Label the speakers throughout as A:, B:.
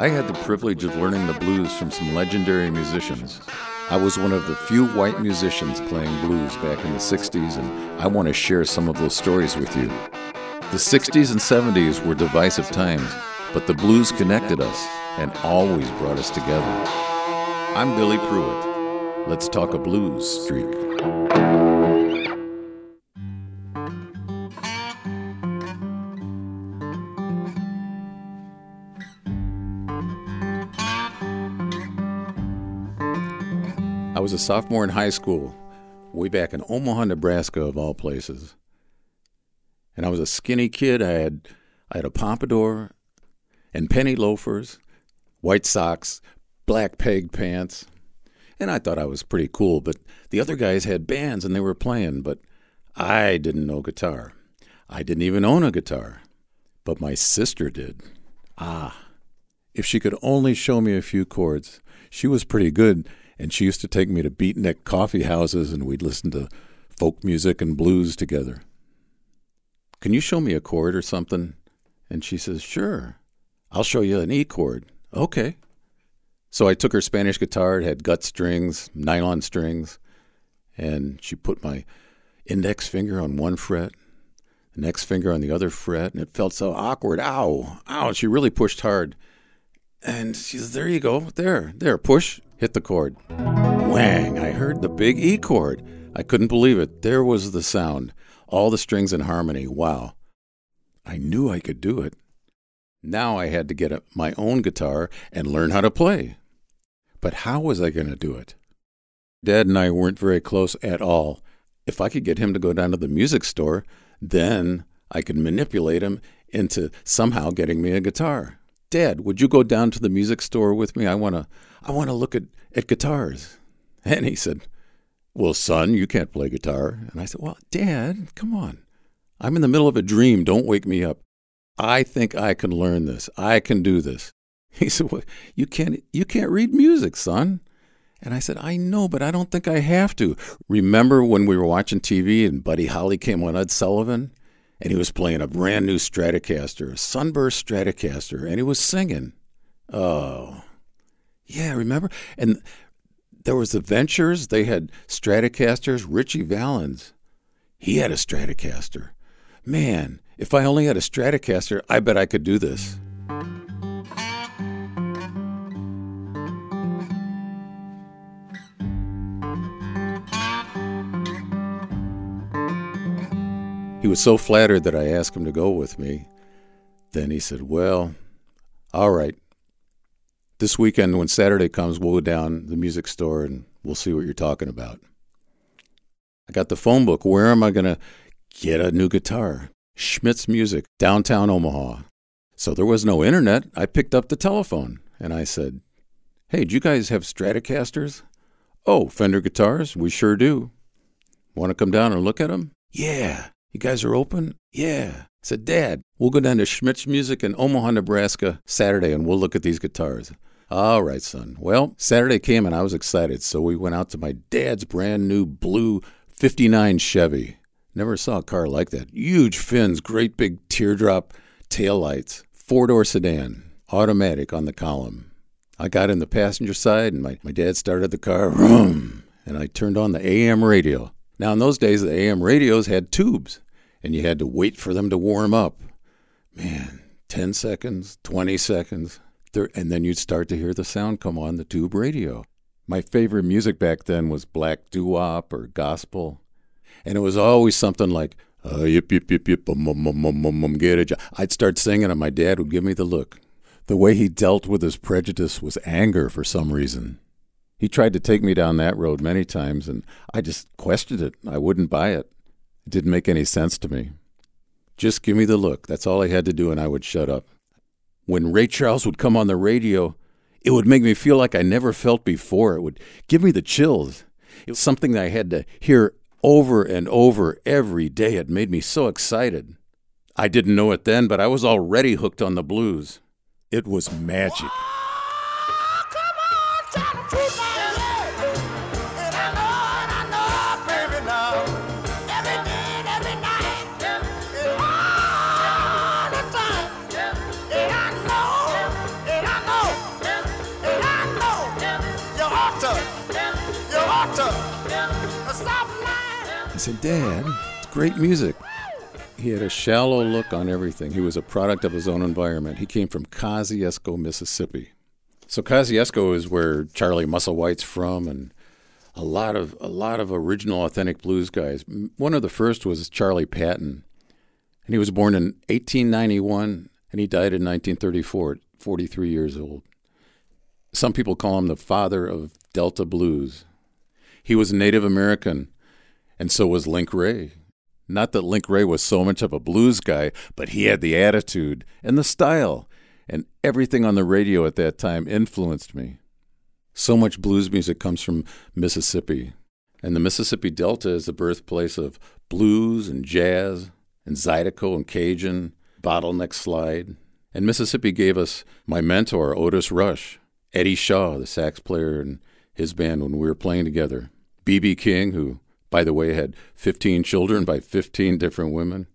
A: I had the privilege of learning the blues from some legendary musicians. I was one of the few white musicians playing blues back in the 60s, and I want to share some of those stories with you. The 60s and 70s were divisive times, but the blues connected us and always brought us together. I'm Billy Prewitt. Let's talk a blues streak. I was a sophomore in high school, way back in Omaha, Nebraska, of all places. And I was a skinny kid. I had I had a pompadour and penny loafers, white socks, black peg pants. And I thought I was pretty cool, but the other guys had bands and they were playing, but I didn't know guitar. I didn't even own a guitar. But my sister did. Ah. If she could only show me a few chords. She was pretty good and she used to take me to beatnik coffee houses and we'd listen to folk music and blues together. Can you show me a chord or something? And she says, Sure. I'll show you an E chord. Okay. So I took her Spanish guitar. It had gut strings, nylon strings, and she put my index finger on one fret, the next finger on the other fret, and it felt so awkward. Ow, ow. She really pushed hard. And she says, There you go. There, there, push hit the chord. Whang! I heard the big E chord. I couldn't believe it. There was the sound. All the strings in harmony. Wow. I knew I could do it. Now I had to get a, my own guitar and learn how to play. But how was I going to do it? Dad and I weren't very close at all. If I could get him to go down to the music store, then I could manipulate him into somehow getting me a guitar. Dad, would you go down to the music store with me? I want to I want to look at, at guitars. And he said, Well, son, you can't play guitar. And I said, Well, Dad, come on. I'm in the middle of a dream. Don't wake me up. I think I can learn this. I can do this. He said, Well, you can't you can't read music, son. And I said, I know, but I don't think I have to. Remember when we were watching TV and Buddy Holly came on Ed Sullivan? And he was playing a brand new Stratocaster, a Sunburst Stratocaster, and he was singing. Oh, yeah, remember? And there was the Ventures. They had Stratocasters. Ritchie Valens, he had a Stratocaster. Man, if I only had a Stratocaster, I bet I could do this. He was so flattered that I asked him to go with me. Then he said, Well, all right, this weekend when Saturday comes, we'll go down the music store and we'll see what you're talking about. I got the phone book. Where am I going to get a new guitar? Schmidt's Music, downtown Omaha. So there was no internet. I picked up the telephone and I said, Hey, do you guys have Stratocasters? Oh, Fender guitars? We sure do. Want to come down and look at them? Yeah. You guys are open? Yeah. I said, Dad, we'll go down to Schmidt's Music in Omaha, Nebraska Saturday and we'll look at these guitars. All right, son. Well, Saturday came and I was excited, so we went out to my dad's brand new blue 59 Chevy. Never saw a car like that. Huge fins, great big teardrop taillights, four door sedan, automatic on the column. I got in the passenger side and my, my dad started the car, vroom, and I turned on the AM radio. Now, in those days, the AM radios had tubes, and you had to wait for them to warm up. Man, 10 seconds, 20 seconds, and then you'd start to hear the sound come on the tube radio. My favorite music back then was black doo wop or gospel, and it was always something like uh, yip yip yip yip um, um, um, um, um, um, get it. I'd start singing, and my dad would give me the look. The way he dealt with his prejudice was anger for some reason. He tried to take me down that road many times, and I just questioned it. I wouldn't buy it. It didn't make any sense to me. Just give me the look. That's all I had to do, and I would shut up when Ray Charles would come on the radio, it would make me feel like I never felt before. It would give me the chills. It was something that I had to hear over and over every day. It made me so excited. I didn't know it then, but I was already hooked on the blues. It was magic. ought to. You ought to. Stop lying. I said, Dad, it's great music. He had a shallow look on everything. He was a product of his own environment. He came from Kosciusko, Mississippi. So Kosciusko is where Charlie Musselwhite's from, and a lot of a lot of original, authentic blues guys. One of the first was Charlie Patton, and he was born in 1891, and he died in 1934, 43 years old. Some people call him the father of Delta blues. He was Native American, and so was Link Wray. Not that Link Wray was so much of a blues guy, but he had the attitude and the style, and everything on the radio at that time influenced me. So much blues music comes from Mississippi, and the Mississippi Delta is the birthplace of blues and jazz and Zydeco and Cajun, bottleneck slide. And Mississippi gave us my mentor, Otis Rush, Eddie Shaw, the sax player and his band when we were playing together, B.B. King, who by the way, had 15 children by 15 different women.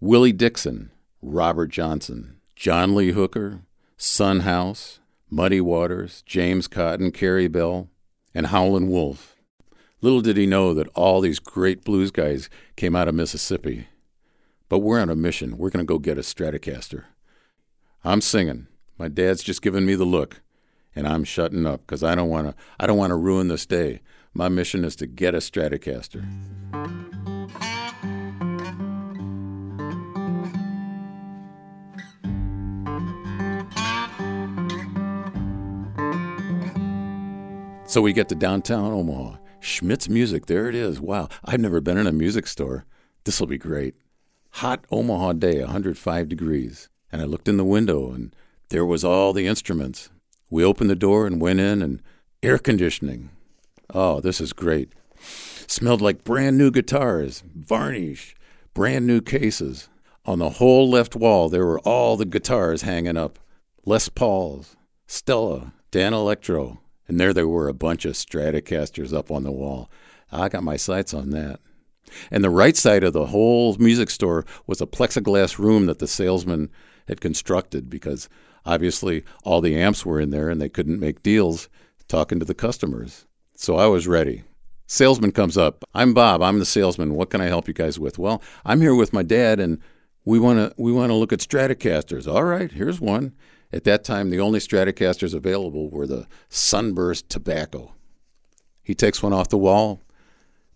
A: Willie Dixon, Robert Johnson, John Lee Hooker, Son House, Muddy Waters, James Cotton, Carey Bell, and Howlin' Wolf. Little did he know that all these great blues guys came out of Mississippi. But we're on a mission. We're going to go get a Stratocaster. I'm singing. My dad's just giving me the look, and I'm shutting up because I don't want to. I don't want to ruin this day. My mission is to get a Stratocaster. So we get to downtown Omaha. Schmidt's Music, there it is. Wow, I've never been in a music store. This will be great. Hot Omaha day, 105 degrees. And I looked in the window and there was all the instruments. We opened the door and went in and air conditioning, Oh, this is great. Smelled like brand new guitars, varnish, brand new cases. On the whole left wall, there were all the guitars hanging up Les Pauls, Stella, Danelectro, and there there were a bunch of Stratocasters up on the wall. I got my sights on that. And the right side of the whole music store was a plexiglass room that the salesman had constructed because obviously all the amps were in there and they couldn't make deals talking to the customers. So I was ready. Salesman comes up. I'm Bob. I'm the salesman. What can I help you guys with? Well, I'm here with my dad, and we want to we want to look at Stratocasters. All right, here's one. At that time, the only Stratocasters available were the Sunburst Tobacco. He takes one off the wall,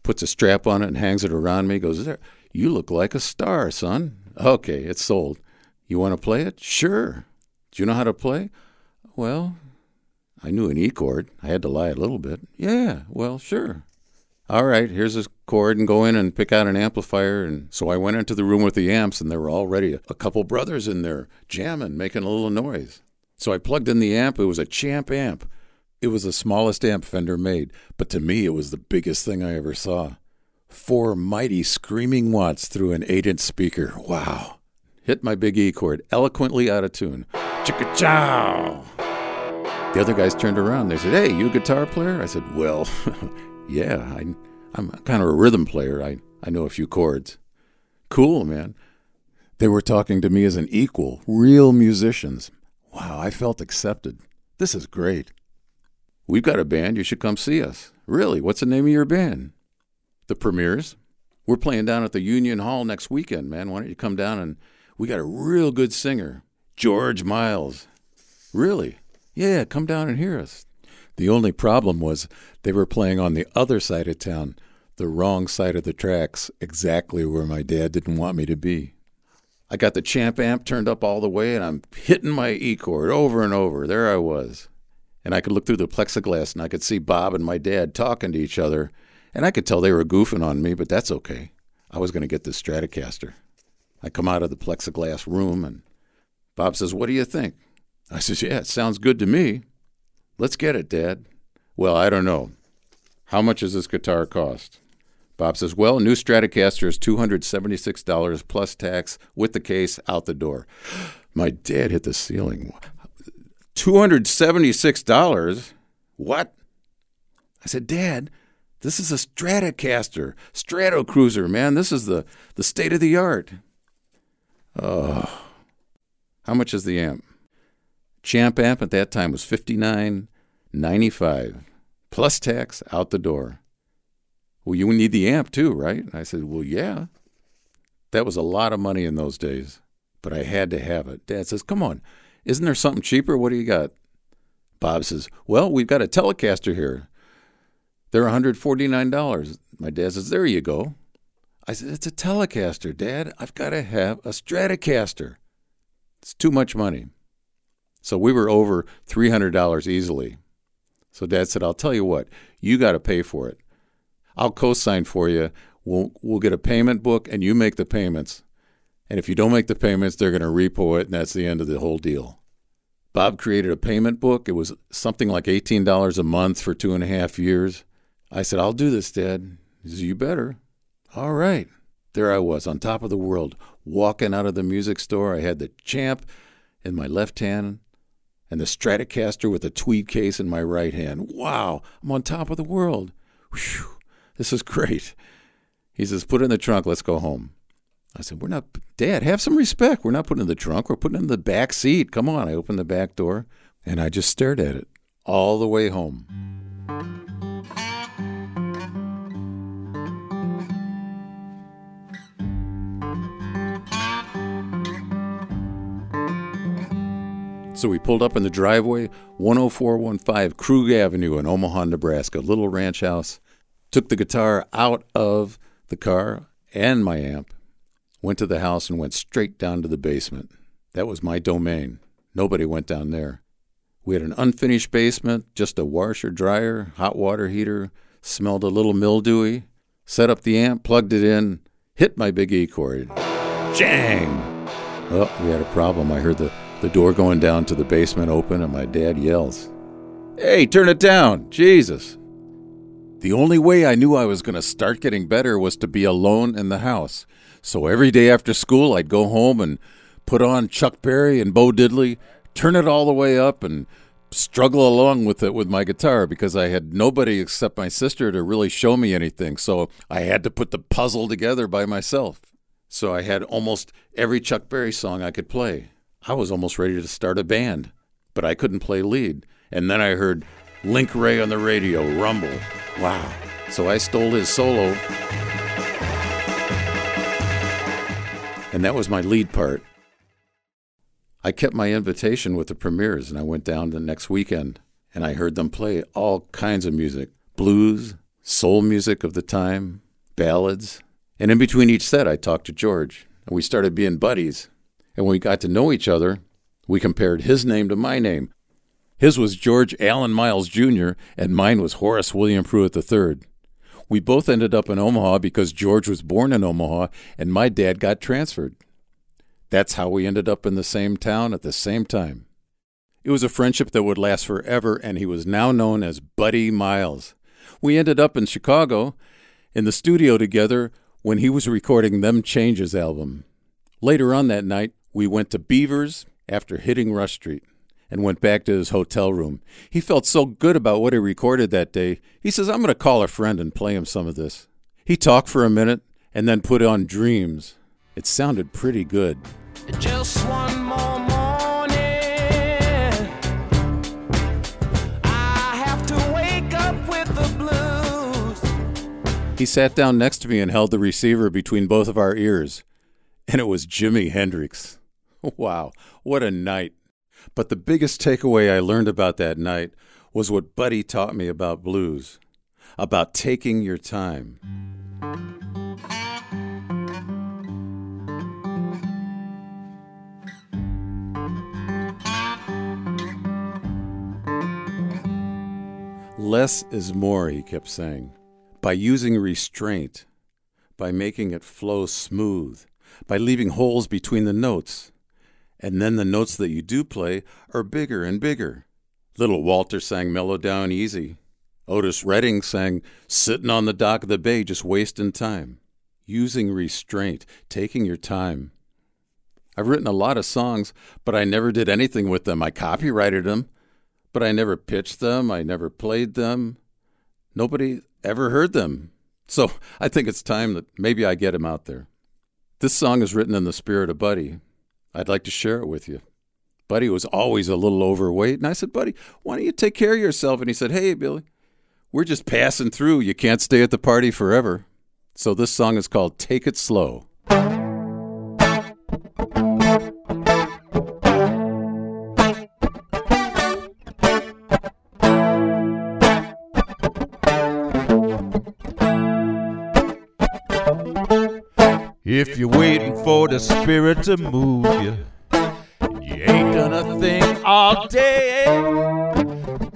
A: puts a strap on it, and hangs it around me. Goes, "There, you look like a star, son." Okay, it's sold. You want to play it? Sure. Do you know how to play? Well, I knew an E chord. I had to lie a little bit. Yeah, well, sure. All right, here's a chord and go in and pick out an amplifier. And so I went into the room with the amps, and there were already a, couple brothers in there jamming, making a little noise. So I plugged in the amp. It was a Champ amp. It was the smallest amp Fender made, but to me, it was the biggest thing I ever saw. Four mighty screaming watts through an 8 inch speaker. Wow. Hit my big E chord, eloquently out of tune. Chicka chow! The other guys turned around. They said, Hey, you a guitar player? I said, Well, yeah, I, am kind of a rhythm player. I, I know a few chords. Cool, man. They were talking to me as an equal, real musicians. Wow, I felt accepted. This is great. We've got a band. You should come see us. Really? What's the name of your band? The Premiers. We're playing down at the Union Hall next weekend, man. Why don't you come down and we got a real good singer, George Miles. Really? Yeah, come down and hear us. The only problem was they were playing on the other side of town, the wrong side of the tracks, exactly where my dad didn't want me to be. I got the champ amp turned up all the way and I'm hitting my E chord over and over. There I was. And I could look through the plexiglass and I could see Bob and my dad talking to each other. And I could tell they were goofing on me, but that's okay. I was going to get this Stratocaster. I come out of the plexiglass room and Bob says, What do you think? I says, Yeah, it sounds good to me. Let's get it, Dad. Well, I don't know. How much does this guitar cost? Bob says, Well, new Stratocaster is $276 plus tax with the case out the door. My dad hit the ceiling. $276? What? I said, Dad, this is a Stratocaster, Stratocruiser, man. This is the, the state of the art. Oh. How much is the amp? Champ amp at that time was fifty nine ninety five, plus tax out the door. Well, you need the amp too, right? I said, Well, yeah. That was a lot of money in those days, but I had to have it. Dad says, Come on, isn't there something cheaper? What do you got? Bob says, Well, we've got a Telecaster here. They're $149. My dad says, There you go. I said, It's a Telecaster, Dad. I've got to have a Stratocaster. It's too much money. So we were over $300 easily. So Dad said, I'll tell you what, you got to pay for it. I'll co sign for you. We'll, we'll get a payment book and you make the payments. And if you don't make the payments, they're going to repo it, and that's the end of the whole deal. Bob created a payment book. It was something like $18 a month for two and a half years. I said, I'll do this, Dad. He said, You better. All right. There I was on top of the world, walking out of the music store. I had the champ in my left hand and the Stratocaster with the tweed case in my right hand. Wow, I'm on top of the world. Whew, this is great. He says, Put it in the trunk. Let's go home. I said, We're not, Dad, have some respect. We're not putting in the trunk. We're putting in the back seat. Come on. I opened the back door and I just stared at it all the way home. So we pulled up in the driveway, 10415 Krug Avenue in Omaha, Nebraska, little ranch house. Took the guitar out of the car and my amp, went to the house and went straight down to the basement. That was my domain. Nobody went down there. We had an unfinished basement, just a washer, dryer, hot water heater, smelled a little mildewy. Set up the amp, plugged it in, hit my big E chord. Jang! Oh, we had a problem. I heard the the door going down to the basement open, and my dad yells, Hey, turn it down! Jesus! The only way I knew I was going to start getting better was to be alone in the house. So every day after school, I'd go home and put on Chuck Berry and Bo Diddley, turn it all the way up, and struggle along with it with my guitar because I had nobody except my sister to really show me anything. So I had to put the puzzle together by myself. So I had almost every Chuck Berry song I could play. I was almost ready to start a band, but I couldn't play lead. And then I heard Link Wray on the radio rumble. Wow. So I stole his solo. And that was my lead part. I kept my invitation with the Premiers and I went down the next weekend and I heard them play all kinds of music blues, soul music of the time, ballads. And in between each set, I talked to George and we started being buddies. And when we got to know each other, we compared his name to my name. His was George Allen Miles Jr., and mine was Horace William Prewitt III. We both ended up in Omaha because George was born in Omaha and my dad got transferred. That's how we ended up in the same town at the same time. It was a friendship that would last forever, and he was now known as Buddy Miles. We ended up in Chicago in the studio together when he was recording Them Changes album. Later on that night, we went to Beaver's after hitting Rush Street and went back to his hotel room. He felt so good about what he recorded that day. He says, I'm going to call a friend and play him some of this. He talked for a minute and then put on Dreams. It sounded pretty good. Just one more morning. I have to wake up with the blues. He sat down next to me and held the receiver between both of our ears. And it was Jimi Hendrix. Wow, what a night. But the biggest takeaway I learned about that night was what Buddy taught me about blues about taking your time. Less is more, he kept saying, by using restraint, by making it flow smooth, by leaving holes between the notes and then the notes that you do play are bigger and bigger. Little Walter sang Mellow Down Easy. Otis Redding sang Sitting on the Dock of the Bay, just wasting time. Using restraint, taking your time. I've written a lot of songs, but I never did anything with them. I copyrighted them, but I never pitched them. I never played them. Nobody ever heard them. So I think it's time that maybe I get them out there. This song is written in the spirit of Buddy. I'd like to share it with you. Buddy was always a little overweight. And I said, Buddy, why don't you take care of yourself? And he said, Hey, Billy,
B: We're just passing through. You can't stay at the party forever. So this song is called Take It Slow.
A: If you're waiting for the spirit to move you, you ain't done a thing all day.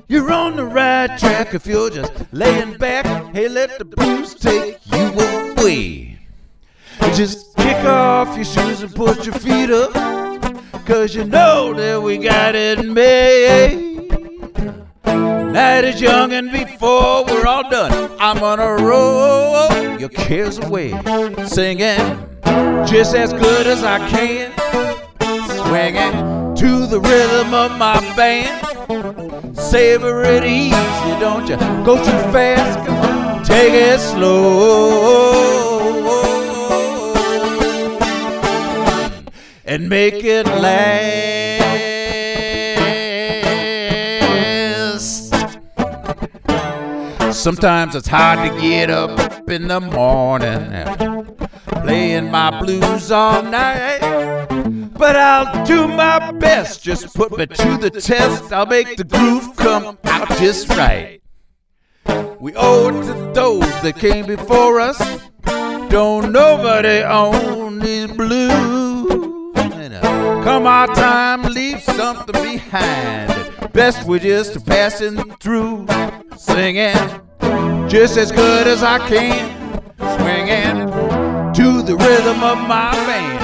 A: You're on the right track if you're just laying back. Hey, let the blues take you away. Just kick off your shoes and put your feet up, cause you know that we got it made. Night is young, and before we're all done, I'm gonna roll your cares away, singing just as good as I can, swinging to the rhythm of my band. Savor it easy, don't you go too fast. Take it slow and make it last. Sometimes it's hard to get up in the morning playing my blues all night. But I'll do my best, just put me to the test. I'll make the groove come out just right. We owe it to those that came before us. Don't nobody own these blues. Uh, come our time, leave something behind. Best we're just passing through, singing just as good as I can, swinging to the rhythm of my band.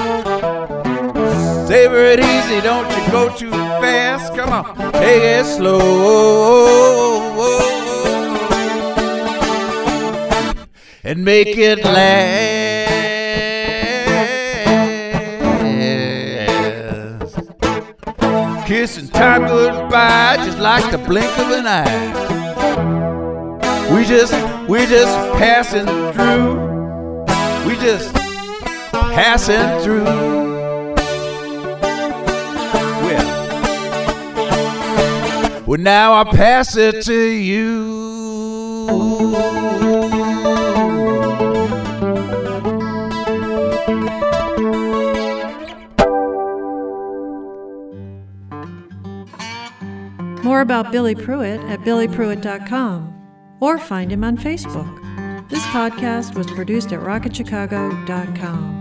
A: Savor it easy, don't you go too fast. Come on, take it slow and make it last. Kissing time goodbye, just like the blink of an eye. We just, we just passing through. We just passing through. Well, well, now I pass it to you.
C: More about Billy Prewitt at billyprewitt.com or find him on Facebook. This podcast was produced at rocketchicago.com.